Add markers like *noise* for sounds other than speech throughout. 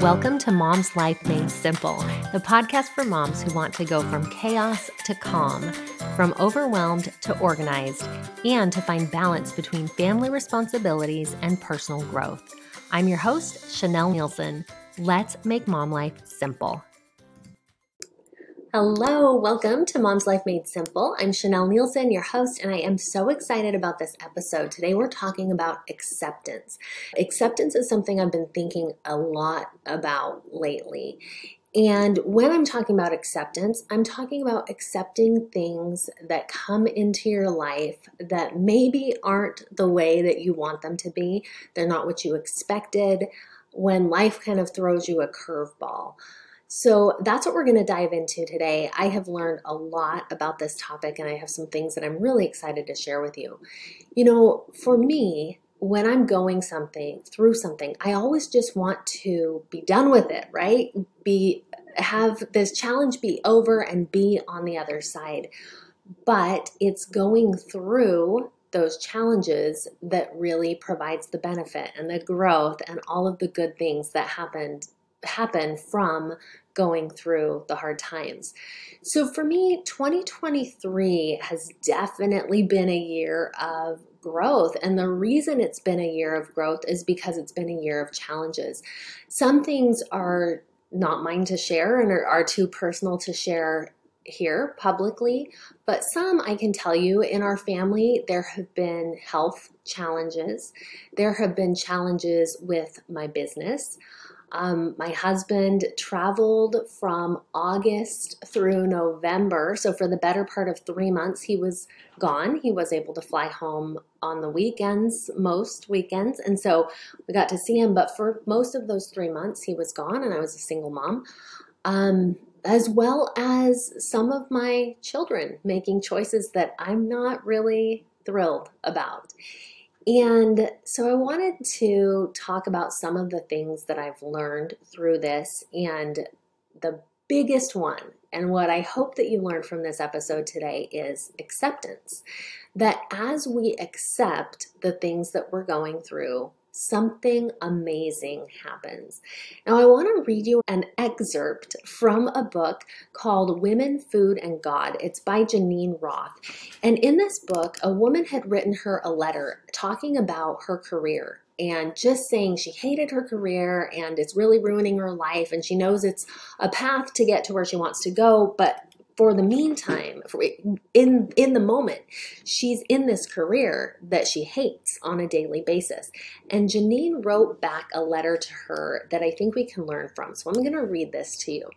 Welcome to Mom's Life Made Simple, the podcast for moms who want to go from chaos to calm, from overwhelmed to organized, and to find balance between family responsibilities and personal growth. I'm your host, Chanelle Neilson. Let's make mom life simple. Hello, welcome to Mom's Life Made Simple. I'm Chanelle Neilson, your host, and I am so excited about this episode. Today we're talking about acceptance. Acceptance is something I've been thinking a lot about lately. And when I'm talking about acceptance, I'm talking about accepting things that come into your life that maybe aren't the way that you want them to be. They're not what you expected when life kind of throws you a curveball. So that's what we're going to dive into today. I have learned a lot about this topic and I have some things that I'm really excited to share with you. You know, for me, when I'm going something through something, I always just want to be done with it, right? Be have this challenge be over and be on the other side. But it's going through those challenges that really provides the benefit and the growth and all of the good things that happened happen from going through the hard times. So for me, 2023 has definitely been a year of growth. And the reason it's been a year of growth is because it's been a year of challenges. Some things are not mine to share and are, are too personal to share here publicly, but some I can tell you in our family, there have been health challenges. There have been challenges with my business. Um, my husband traveled from August through November. So, for the better part of three months, he was gone. He was able to fly home on the weekends, most weekends. And so we got to see him. But for most of those three months, he was gone, and I was a single mom. Um, as well as some of my children making choices that I'm not really thrilled about. And so I wanted to talk about some of the things that I've learned through this. And the biggest one, and what I hope that you learned from this episode today, is acceptance. That as we accept the things that we're going through, something amazing happens. Now, I want to read you an excerpt from a book called Women, Food, and God. It's by Geneen Roth. And in this book, a woman had written her a letter talking about her career and just saying she hated her career and it's really ruining her life and she knows it's a path to get to where she wants to go but for the meantime, for in in the moment, she's in this career that she hates on a daily basis. And Geneen wrote back a letter to her that I think we can learn from. So I'm going to read this to you.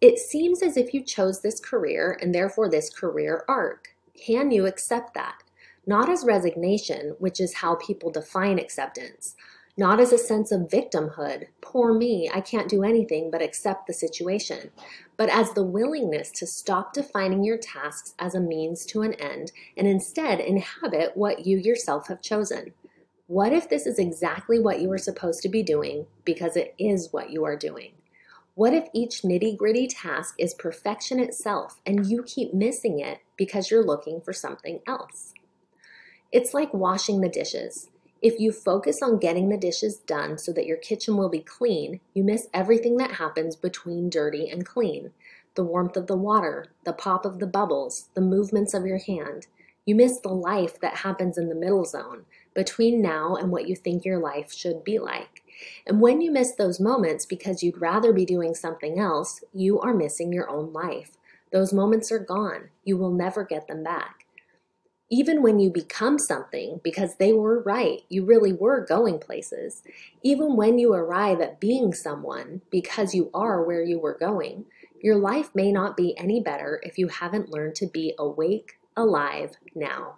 It seems as if you chose this career and therefore this career arc. Can you accept that? Not as resignation, which is how people define acceptance, not as a sense of victimhood, poor me, I can't do anything but accept the situation, but as the willingness to stop defining your tasks as a means to an end and instead inhabit what you yourself have chosen. What if this is exactly what you are supposed to be doing because it is what you are doing? What if each nitty gritty task is perfection itself and you keep missing it because you're looking for something else? It's like washing the dishes. If you focus on getting the dishes done so that your kitchen will be clean, you miss everything that happens between dirty and clean the warmth of the water, the pop of the bubbles, the movements of your hand. You miss the life that happens in the middle zone between now and what you think your life should be like. And when you miss those moments because you'd rather be doing something else, you are missing your own life. Those moments are gone. You will never get them back even when you become something, because they were right, you really were going places, even when you arrive at being someone because you are where you were going, your life may not be any better if you haven't learned to be awake, alive now.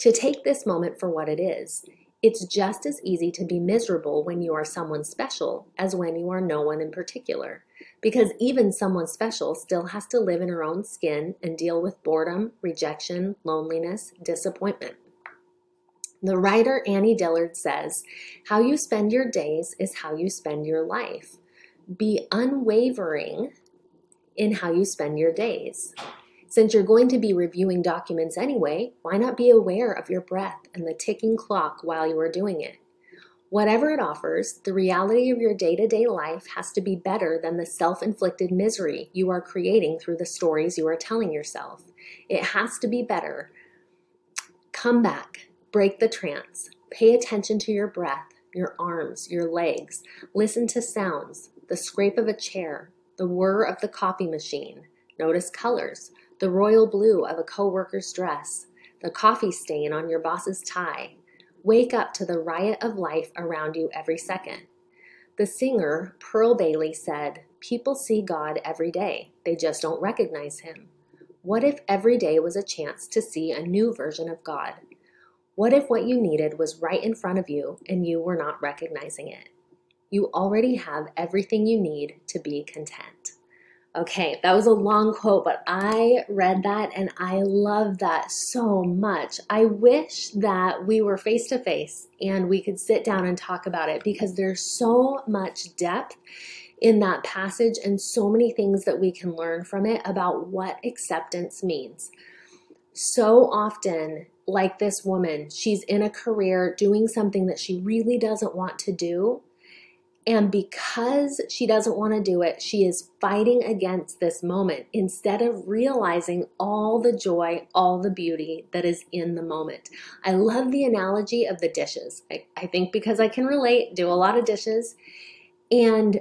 To take this moment for what it is. It's just as easy to be miserable when you are someone special as when you are no one in particular because even someone special still has to live in her own skin and deal with boredom, rejection, loneliness, disappointment. The writer Annie Dillard says, How you spend your days is how you spend your life. Be unwavering in how you spend your days. Since you're going to be reviewing documents anyway, why not be aware of your breath and the ticking clock while you are doing it? Whatever it offers, the reality of your day to day life has to be better than the self inflicted misery you are creating through the stories you are telling yourself. It has to be better. Come back, break the trance, pay attention to your breath, your arms, your legs, listen to sounds, the scrape of a chair, the whir of the coffee machine, notice colors, the royal blue of a coworker's dress, the coffee stain on your boss's tie. Wake up to the riot of life around you every second. The singer, Pearl Bailey, said, People see God every day, they just don't recognize Him. What if every day was a chance to see a new version of God? What if what you needed was right in front of you and you were not recognizing it? You already have everything you need to be content. Okay, that was a long quote, but I read that and I love that so much. I wish that we were face to face and we could sit down and talk about it because there's so much depth in that passage and so many things that we can learn from it about what acceptance means. So often, like this woman, she's in a career doing something that she really doesn't want to do and because she doesn't want to do it, she is fighting against this moment instead of realizing all the joy, all the beauty that is in the moment. I love the analogy of the dishes. I, I think because I can relate, do a lot of dishes. And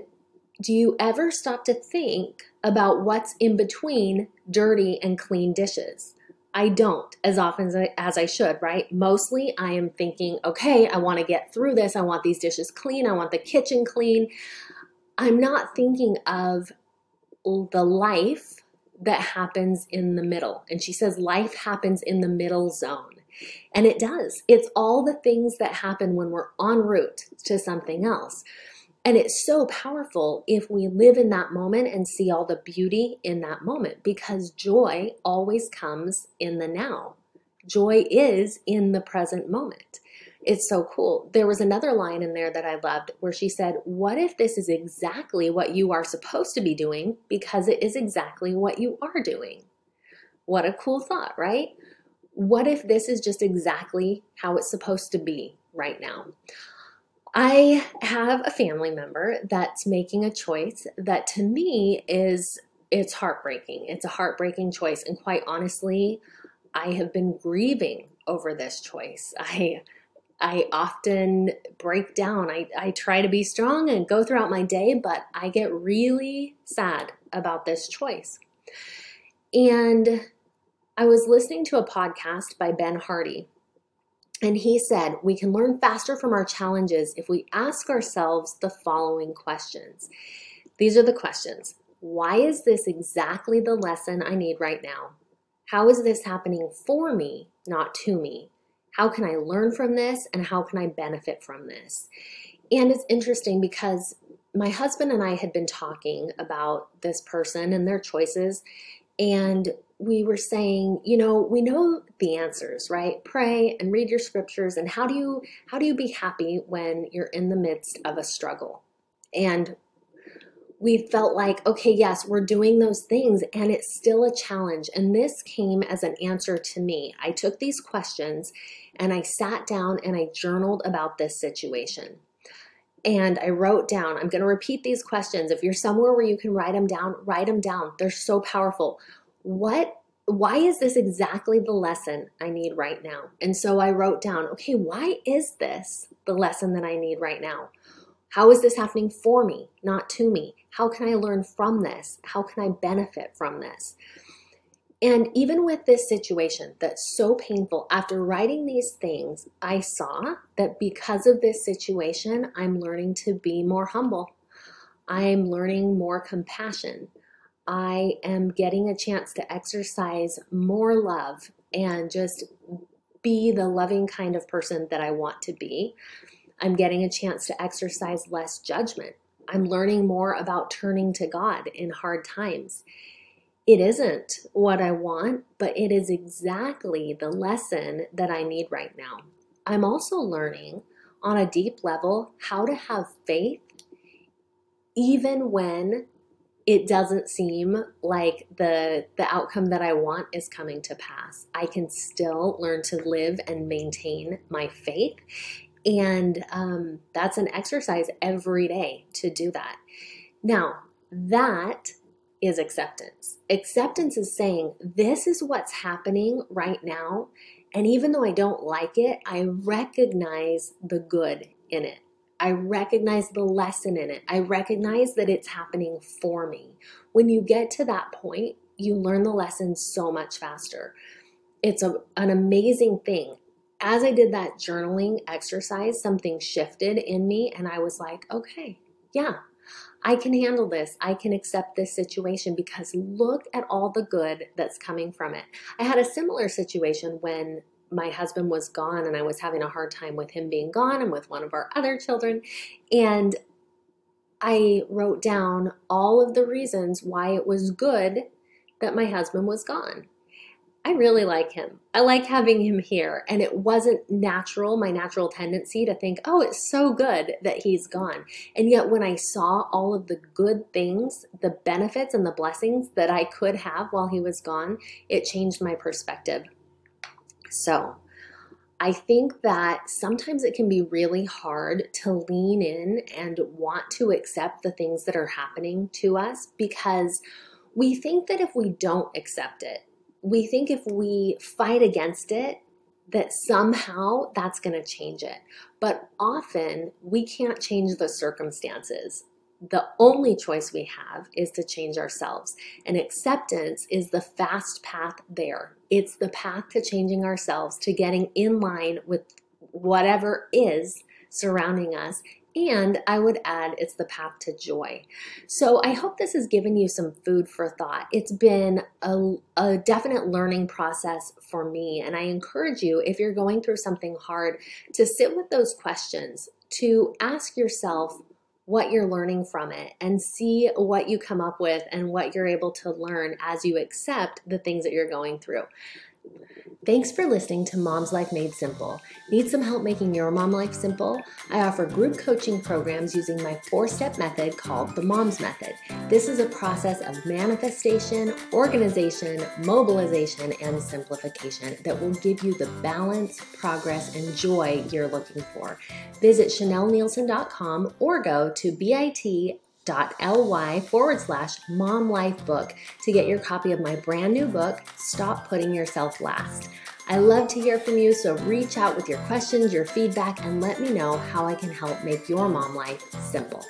do you ever stop to think about what's in between dirty and clean dishes? I don't as often as I, as I, should, right? Mostly I am thinking, okay, I want to get through this. I want these dishes clean. I want the kitchen clean. I'm not thinking of the life that happens in the middle. And she says life happens in the middle zone. And it does. It's all the things that happen when we're en route to something else. And it's so powerful if we live in that moment and see all the beauty in that moment because joy always comes in the now. Joy is in the present moment. It's so cool. There was another line in there that I loved where she said, What if this is exactly what you are supposed to be doing because it is exactly what you are doing? What a cool thought, right? What if this is just exactly how it's supposed to be right now? I have a family member that's making a choice that to me is it's heartbreaking. It's a heartbreaking choice and quite honestly, I have been grieving over this choice. *laughs* I I often break down. I, I try to be strong and go throughout my day, but I get really sad about this choice. And I was listening to a podcast by Ben Hardy, and he said, We can learn faster from our challenges if we ask ourselves the following questions. These are the questions Why is this exactly the lesson I need right now? How is this happening for me, not to me? How can I learn from this and how can I benefit from this? And it's interesting because my husband and I had been talking about this person and their choices, and we were saying, you know, we know the answers, right? Pray and read your scriptures and how do you how do you be happy when you're in the midst of a struggle? And we felt like, okay, yes, we're doing those things and it's still a challenge. And this came as an answer to me. I took these questions and I sat down and I journaled about this situation. And I wrote down, I'm going to repeat these questions. If you're somewhere where you can write them down, write them down. They're so powerful what why is this exactly the lesson I need right now? And so I wrote down, okay, why is this the lesson that I need right now? How is this happening for me, not to me? How can I learn from this? How can I benefit from this? And even with this situation that's so painful, after writing these things, I saw that because of this situation, I'm learning to be more humble. I'm learning more compassion. I am getting a chance to exercise more love and just be the loving kind of person that I want to be. I'm getting a chance to exercise less judgment. I'm learning more about turning to God in hard times. It isn't what I want, but it is exactly the lesson that I need right now. I'm also learning on a deep level how to have faith even when it doesn't seem like the the outcome that I want is coming to pass. I can still learn to live and maintain my faith And um, that's an exercise every day to do that. Now, that is acceptance. Acceptance is saying, This is what's happening right now. And even though I don't like it, I recognize the good in it. I recognize the lesson in it. I recognize that it's happening for me. When you get to that point, you learn the lesson so much faster. It's a, an amazing thing. As I did that journaling exercise, something shifted in me, and I was like, okay, yeah, I can handle this. I can accept this situation because look at all the good that's coming from it. I had a similar situation when my husband was gone and I was having a hard time with him being gone and with one of our other children. And I wrote down all of the reasons why it was good that my husband was gone. I really like him. I like having him here. And it wasn't natural, my natural tendency to think, oh, it's so good that he's gone. And yet, when I saw all of the good things, the benefits and the blessings that I could have while he was gone, it changed my perspective. So, I think that sometimes it can be really hard to lean in and want to accept the things that are happening to us because we think that if we don't accept it, we think if we fight against it, that somehow that's going to change it. But often we can't change the circumstances. The only choice we have is to change ourselves. And acceptance is the fast path there. It's the path to changing ourselves, to getting in line with whatever is surrounding us and I would add, it's the path to joy. So I hope this has given you some food for thought. It's been a, a, definite learning process for me. And I encourage you, if you're going through something hard, to sit with those questions, to ask yourself, what you're learning from it and see what you come up with and what you're able to learn as you accept the things that you're going through. Thanks for listening to Mom's Life Made Simple. Need some help making your mom life simple? I offer group coaching programs using my four step method called the Mom's Method. This is a process of manifestation, organization, mobilization, and simplification that will give you the balance, progress, and joy you're looking for. Visit ChanelleNeilson.com or go to bit bit.ly forward slash mom life book to get your copy of my brand new book, Stop Putting Yourself Last. I love to hear from you, so reach out with your questions, your feedback, and let me know how I can help make your mom life simple.